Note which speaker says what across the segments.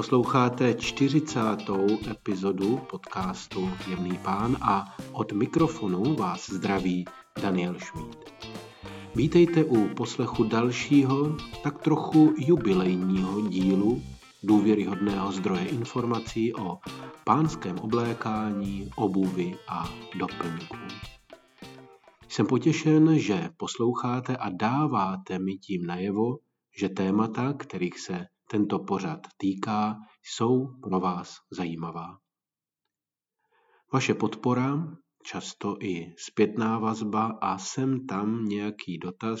Speaker 1: Posloucháte 40. epizodu podcastu Jemný pán a od mikrofonu vás zdraví Daniel Šmíd. Vítejte u poslechu dalšího, tak trochu jubilejního dílu důvěryhodného zdroje informací o pánském oblékání, obuvi a doplňků. Jsem potěšen, že posloucháte a dáváte mi tím najevo, že témata, kterých se tento pořad týká, jsou pro vás zajímavá. Vaše podpora, často i zpětná vazba a sem tam nějaký dotaz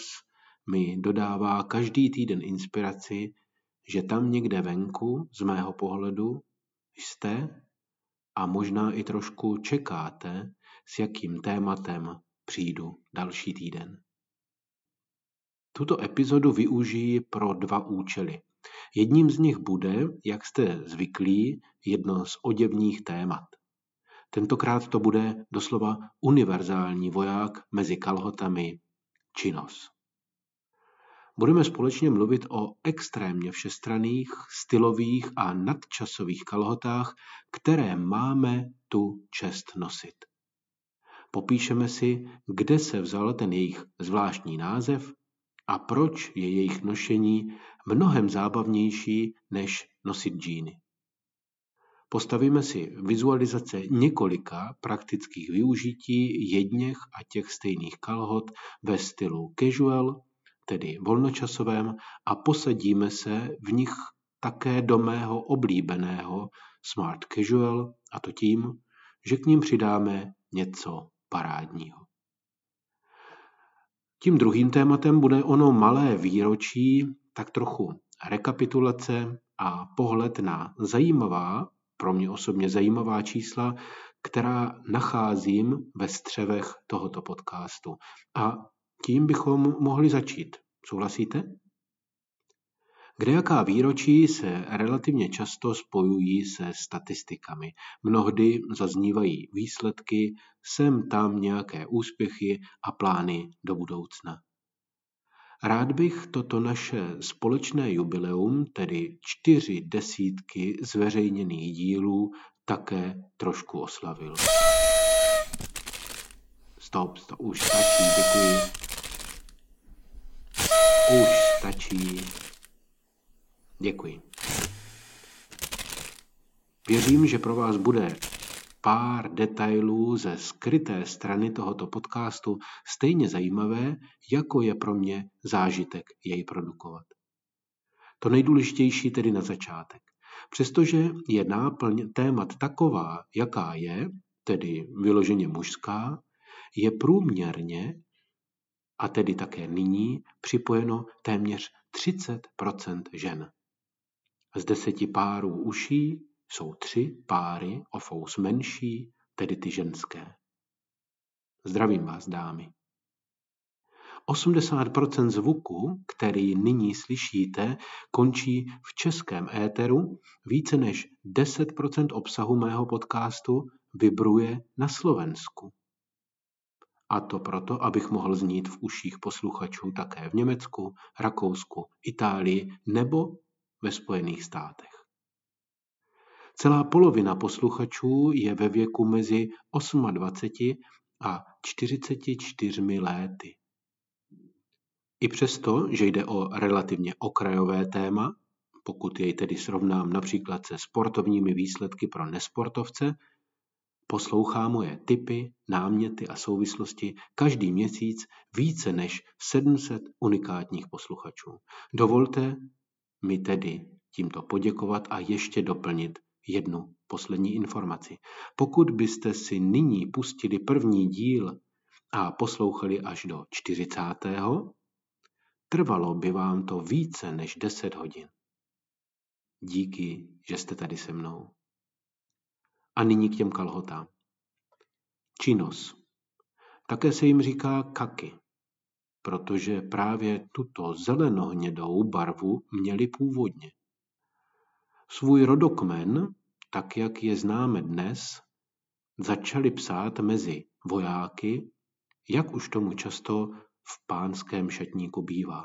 Speaker 1: mi dodává každý týden inspiraci, že tam někde venku, z mého pohledu, jste a možná i trošku čekáte, s jakým tématem přijdu další týden. Tuto epizodu využiji pro dva účely. Jedním z nich bude, jak jste zvyklí, jedno z oděvních témat. Tentokrát to bude doslova univerzální voják mezi kalhotami Činos. Budeme společně mluvit o extrémně všestraných, stylových a nadčasových kalhotách, které máme tu čest nosit. Popíšeme si, kde se vzal ten jejich zvláštní název a proč je jejich nošení mnohem zábavnější než nosit džíny. Postavíme si vizualizace několika praktických využití jedněch a těch stejných kalhot ve stylu casual, tedy volnočasovém, a posadíme se v nich také do mého oblíbeného smart casual, a to tím, že k ním přidáme něco parádního. Tím druhým tématem bude ono malé výročí, tak trochu rekapitulace a pohled na zajímavá, pro mě osobně zajímavá čísla, která nacházím ve střevech tohoto podcastu. A tím bychom mohli začít. Souhlasíte? Kdejaká výročí se relativně často spojují se statistikami. Mnohdy zaznívají výsledky, sem tam nějaké úspěchy a plány do budoucna. Rád bych toto naše společné jubileum, tedy čtyři desítky zveřejněných dílů, také trošku oslavil. Stop, stop, už stačí, děkuji. Už stačí. Děkuji. Věřím, že pro vás bude pár detailů ze skryté strany tohoto podcastu stejně zajímavé, jako je pro mě zážitek jej produkovat. To nejdůležitější tedy na začátek. Přestože je náplň témat taková, jaká je, tedy vyloženě mužská, je průměrně, a tedy také nyní, připojeno téměř 30% žen. Z deseti párů uší jsou tři páry o fous menší, tedy ty ženské. Zdravím vás, dámy. 80% zvuku, který nyní slyšíte, končí v českém éteru. Více než 10% obsahu mého podcastu vibruje na Slovensku. A to proto, abych mohl znít v uších posluchačů také v Německu, Rakousku, Itálii nebo ve Spojených státech. Celá polovina posluchačů je ve věku mezi 28 a 44 léty. I přesto, že jde o relativně okrajové téma, pokud jej tedy srovnám například se sportovními výsledky pro nesportovce, poslouchá moje typy, náměty a souvislosti každý měsíc více než 700 unikátních posluchačů. Dovolte mi tedy tímto poděkovat a ještě doplnit jednu poslední informaci. Pokud byste si nyní pustili první díl a poslouchali až do 40. Trvalo by vám to více než 10 hodin. Díky, že jste tady se mnou. A nyní k těm kalhotám. Činos. Také se jim říká kaky, protože právě tuto zelenohnědou barvu měli původně. Svůj rodokmen, tak jak je známe dnes, začali psát mezi vojáky, jak už tomu často v pánském šatníku bývá.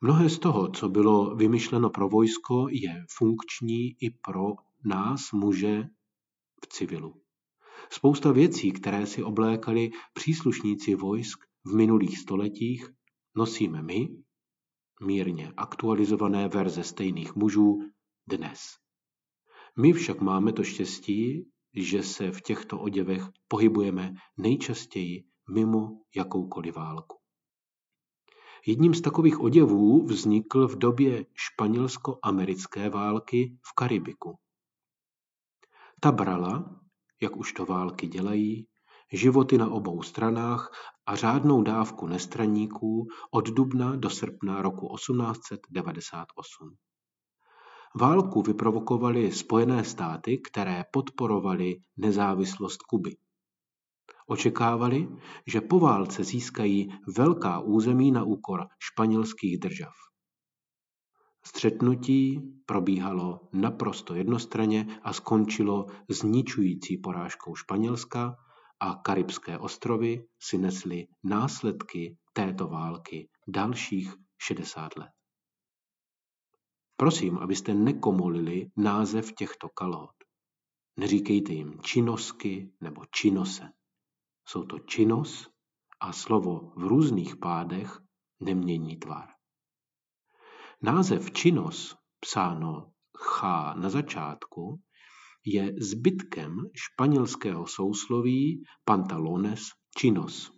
Speaker 1: Mnohé z toho, co bylo vymyšleno pro vojsko, je funkční i pro nás, muže, v civilu. Spousta věcí, které si oblékali příslušníci vojsk v minulých stoletích, nosíme my, mírně aktualizované verze stejných mužů, dnes. My však máme to štěstí, že se v těchto oděvech pohybujeme nejčastěji mimo jakoukoliv válku. Jedním z takových oděvů vznikl v době španělsko-americké války v Karibiku. Ta brala, jak už to války dělají, životy na obou stranách a řádnou dávku nestraníků od dubna do srpna roku 1898. Válku vyprovokovaly Spojené státy, které podporovaly nezávislost Kuby. Očekávali, že po válce získají velká území na úkor španělských držav. Střetnutí probíhalo naprosto jednostranně a skončilo zničující porážkou Španělska a Karibské ostrovy si nesly následky této války dalších 60 let. Prosím, abyste nekomolili název těchto kalhot. Neříkejte jim činosky nebo činose. Jsou to činos a slovo v různých pádech nemění tvar. Název činos, psáno chá na začátku, je zbytkem španělského sousloví pantalones chinos.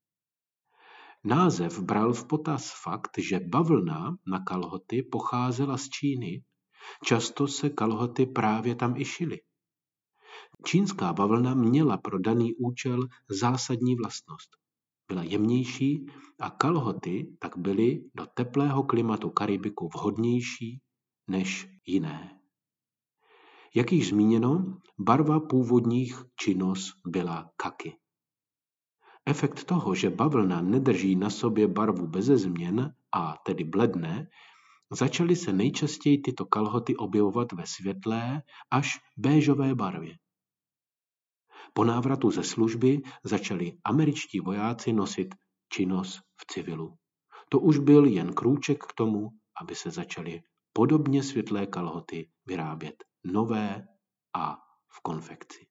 Speaker 1: Název bral v potaz fakt, že bavlna na kalhoty pocházela z Číny. Často se kalhoty právě tam i šily. Čínská bavlna měla pro daný účel zásadní vlastnost. Byla jemnější a kalhoty tak byly do teplého klimatu Karibiku vhodnější než jiné. Jak již zmíněno, barva původních činos byla kaky. Efekt toho, že bavlna nedrží na sobě barvu beze změn a tedy bledne, začaly se nejčastěji tyto kalhoty objevovat ve světlé až béžové barvě. Po návratu ze služby začali američtí vojáci nosit činnost v civilu. To už byl jen krůček k tomu, aby se začaly podobně světlé kalhoty vyrábět nové a v konfekci.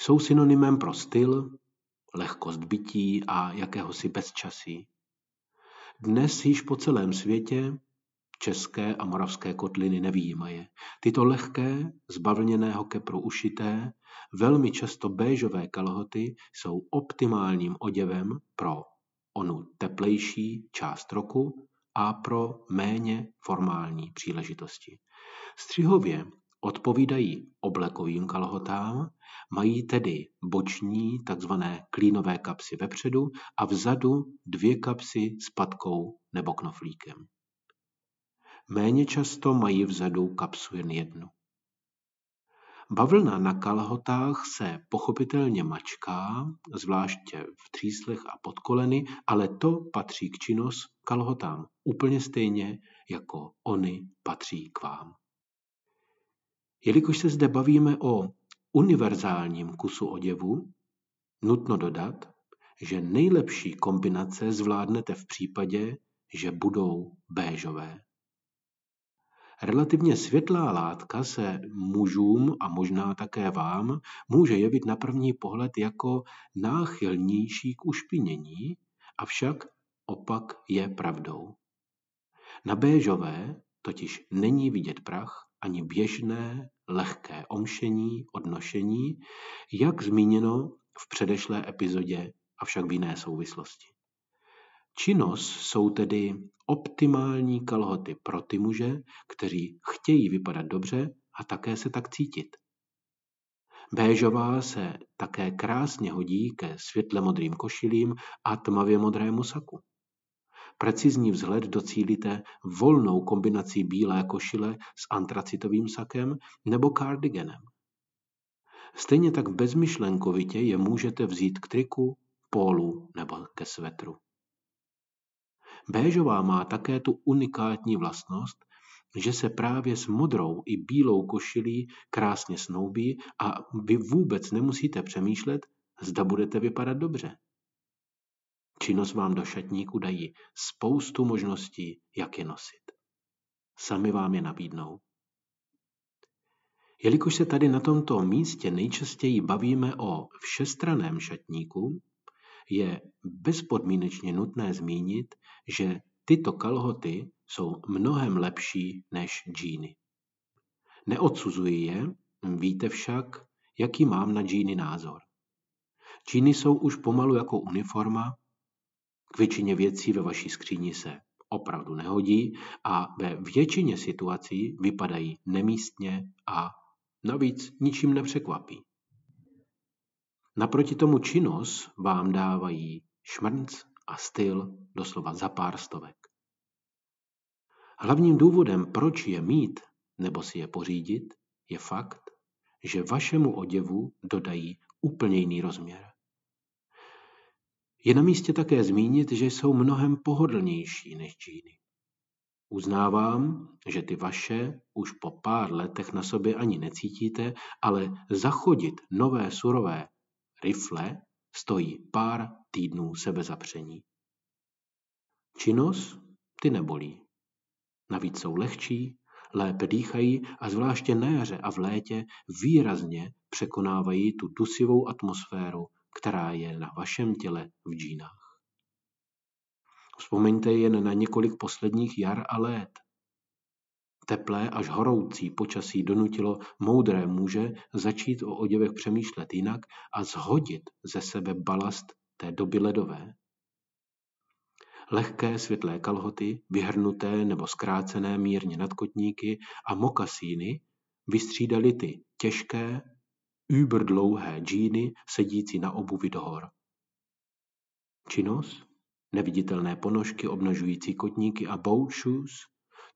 Speaker 1: Jsou synonymem pro styl, lehkost bytí a jakéhosi bezčasí. Dnes již po celém světě české a moravské kotliny nevýjímaje. Tyto lehké, z kepru ušité, velmi často béžové kalhoty jsou optimálním oděvem pro onu teplejší část roku a pro méně formální příležitosti. Střihově odpovídají oblekovým kalhotám, mají tedy boční takzvané klínové kapsy vepředu a vzadu dvě kapsy s patkou nebo knoflíkem. Méně často mají vzadu kapsu jen jednu. Bavlna na kalhotách se pochopitelně mačká, zvláště v tříslech a pod koleny, ale to patří k činnost kalhotám úplně stejně, jako oni patří k vám. Jelikož se zde bavíme o univerzálním kusu oděvu, nutno dodat, že nejlepší kombinace zvládnete v případě, že budou béžové. Relativně světlá látka se mužům a možná také vám může jevit na první pohled jako náchylnější k ušpinění, avšak opak je pravdou. Na béžové totiž není vidět prach ani běžné lehké omšení, odnošení, jak zmíněno v předešlé epizodě, avšak v jiné souvislosti. Činnost jsou tedy optimální kalhoty pro ty muže, kteří chtějí vypadat dobře a také se tak cítit. Béžová se také krásně hodí ke světle modrým košilím a tmavě modrému saku. Precizní vzhled docílíte volnou kombinací bílé košile s antracitovým sakem nebo kardiganem. Stejně tak bezmyšlenkovitě je můžete vzít k triku, pólu nebo ke svetru. Béžová má také tu unikátní vlastnost, že se právě s modrou i bílou košilí krásně snoubí a vy vůbec nemusíte přemýšlet, zda budete vypadat dobře. Činnost vám do šatníku dají spoustu možností, jak je nosit. Sami vám je nabídnou. Jelikož se tady na tomto místě nejčastěji bavíme o všestraném šatníku, je bezpodmínečně nutné zmínit, že tyto kalhoty jsou mnohem lepší než džíny. Neodsuzuji je, víte však, jaký mám na džíny názor. Džíny jsou už pomalu jako uniforma, k většině věcí ve vaší skříni se opravdu nehodí a ve většině situací vypadají nemístně a navíc ničím nepřekvapí. Naproti tomu činnost vám dávají šmrnc a styl doslova za pár stovek. Hlavním důvodem, proč je mít nebo si je pořídit, je fakt, že vašemu oděvu dodají úplně jiný rozměr. Je na místě také zmínit, že jsou mnohem pohodlnější než džíny. Uznávám, že ty vaše už po pár letech na sobě ani necítíte, ale zachodit nové surové rifle stojí pár týdnů sebezapření. Činnost ty nebolí. Navíc jsou lehčí, lépe dýchají a zvláště na jaře a v létě výrazně překonávají tu dusivou atmosféru, která je na vašem těle v džínách. Vzpomeňte jen na několik posledních jar a let. Teplé až horoucí počasí donutilo moudré muže začít o oděvech přemýšlet jinak a zhodit ze sebe balast té doby ledové. Lehké světlé kalhoty, vyhrnuté nebo zkrácené mírně nadkotníky a mokasíny vystřídali ty těžké, überdlouhé džíny sedící na obuvi do hor. Činnost, neviditelné ponožky obnažující kotníky a boat shoes,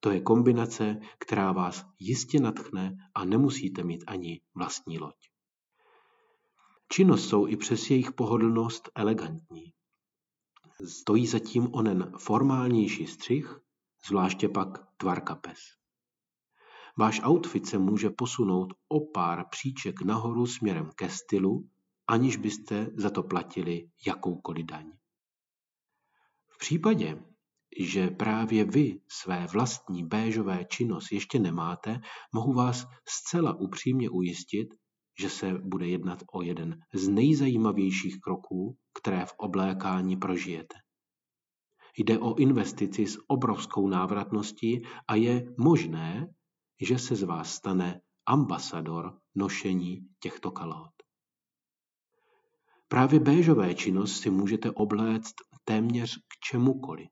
Speaker 1: to je kombinace, která vás jistě natchne a nemusíte mít ani vlastní loď. Činnost jsou i přes jejich pohodlnost elegantní. Stojí zatím onen formálnější střih, zvláště pak tvar kapes. Váš outfit se může posunout o pár příček nahoru směrem ke stylu, aniž byste za to platili jakoukoliv daň. V případě, že právě vy své vlastní béžové činnost ještě nemáte, mohu vás zcela upřímně ujistit, že se bude jednat o jeden z nejzajímavějších kroků, které v oblékání prožijete. Jde o investici s obrovskou návratností a je možné, že se z vás stane ambasador nošení těchto kalhot. Právě béžové činnost si můžete obléct téměř k čemukoliv.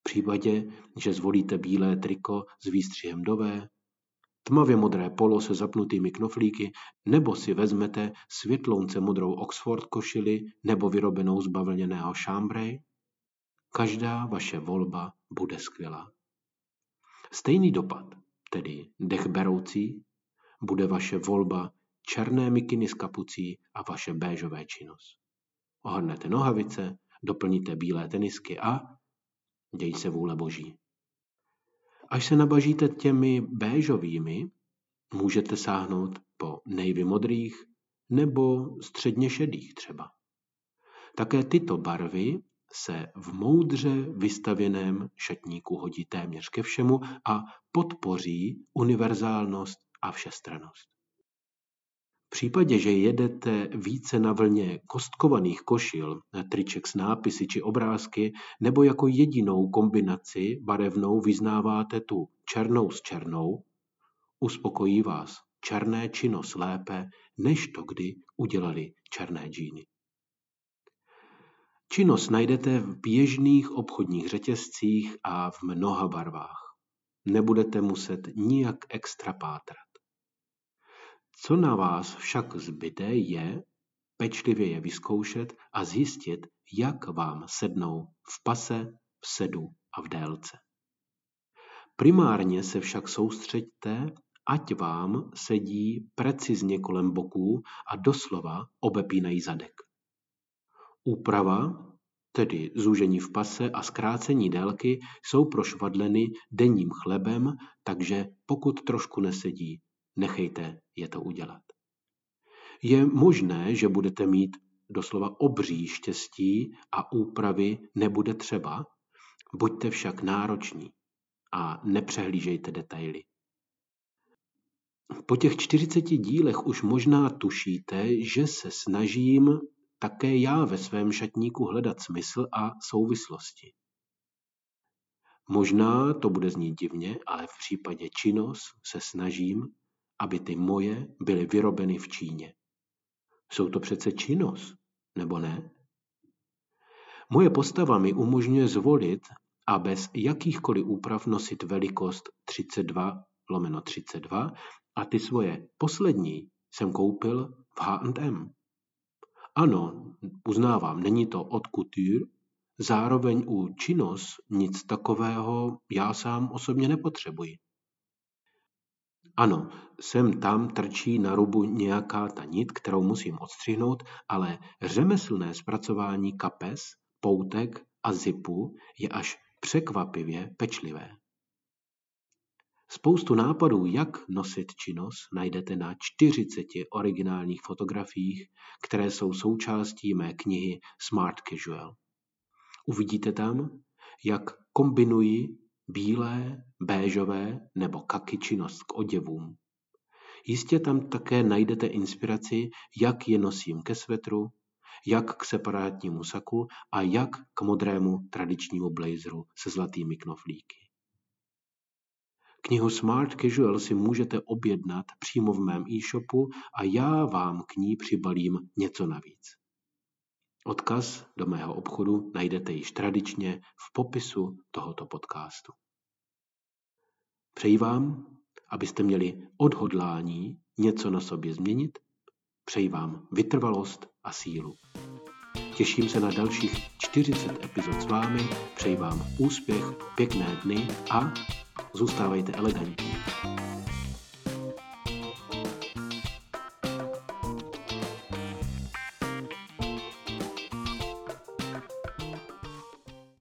Speaker 1: V případě, že zvolíte bílé triko s výstřihem dové, tmavě modré polo se zapnutými knoflíky, nebo si vezmete světlounce modrou Oxford košili nebo vyrobenou z bavlněného šámbrej, každá vaše volba bude skvělá. Stejný dopad, tedy dech beroucí, bude vaše volba černé mikiny s kapucí a vaše béžové činnost. Ohrnete nohavice, doplníte bílé tenisky a děj se vůle boží. Až se nabažíte těmi béžovými, můžete sáhnout po nejvy modrých nebo středně šedých třeba. Také tyto barvy se v moudře vystavěném šatníku hodí téměř ke všemu a podpoří univerzálnost a všestranost. V případě, že jedete více na vlně kostkovaných košil, triček s nápisy či obrázky, nebo jako jedinou kombinaci barevnou vyznáváte tu černou s černou, uspokojí vás černé činnost lépe, než to kdy udělali černé džíny. Činnost najdete v běžných obchodních řetězcích a v mnoha barvách. Nebudete muset nijak extra pátrat. Co na vás však zbyde je pečlivě je vyzkoušet a zjistit, jak vám sednou v pase, v sedu a v délce. Primárně se však soustřeďte, ať vám sedí precizně kolem boků a doslova obepínají zadek. Úprava, tedy zúžení v pase a zkrácení délky, jsou prošvadleny denním chlebem, takže pokud trošku nesedí, nechejte je to udělat. Je možné, že budete mít doslova obří štěstí a úpravy nebude třeba, buďte však nároční a nepřehlížejte detaily. Po těch 40 dílech už možná tušíte, že se snažím také já ve svém šatníku hledat smysl a souvislosti. Možná to bude znít divně, ale v případě činos se snažím, aby ty moje byly vyrobeny v Číně. Jsou to přece činos, nebo ne? Moje postava mi umožňuje zvolit a bez jakýchkoliv úprav nosit velikost 32 lomeno 32 a ty svoje poslední jsem koupil v H&M. Ano, uznávám, není to od couture, zároveň u činos nic takového já sám osobně nepotřebuji. Ano, sem tam trčí na rubu nějaká ta nit, kterou musím odstřihnout, ale řemeslné zpracování kapes, poutek a zipu je až překvapivě pečlivé. Spoustu nápadů, jak nosit činnost, najdete na 40 originálních fotografiích, které jsou součástí mé knihy Smart Casual. Uvidíte tam, jak kombinuji bílé, béžové nebo kaky činnost k oděvům. Jistě tam také najdete inspiraci, jak je nosím ke svetru, jak k separátnímu saku a jak k modrému tradičnímu blazeru se zlatými knoflíky. Knihu Smart Casual si můžete objednat přímo v mém e-shopu a já vám k ní přibalím něco navíc. Odkaz do mého obchodu najdete již tradičně v popisu tohoto podcastu. Přeji vám, abyste měli odhodlání něco na sobě změnit. Přeji vám vytrvalost a sílu. Těším se na dalších 40 epizod s vámi, přeji vám úspěch, pěkné dny a zůstávajte elegantní.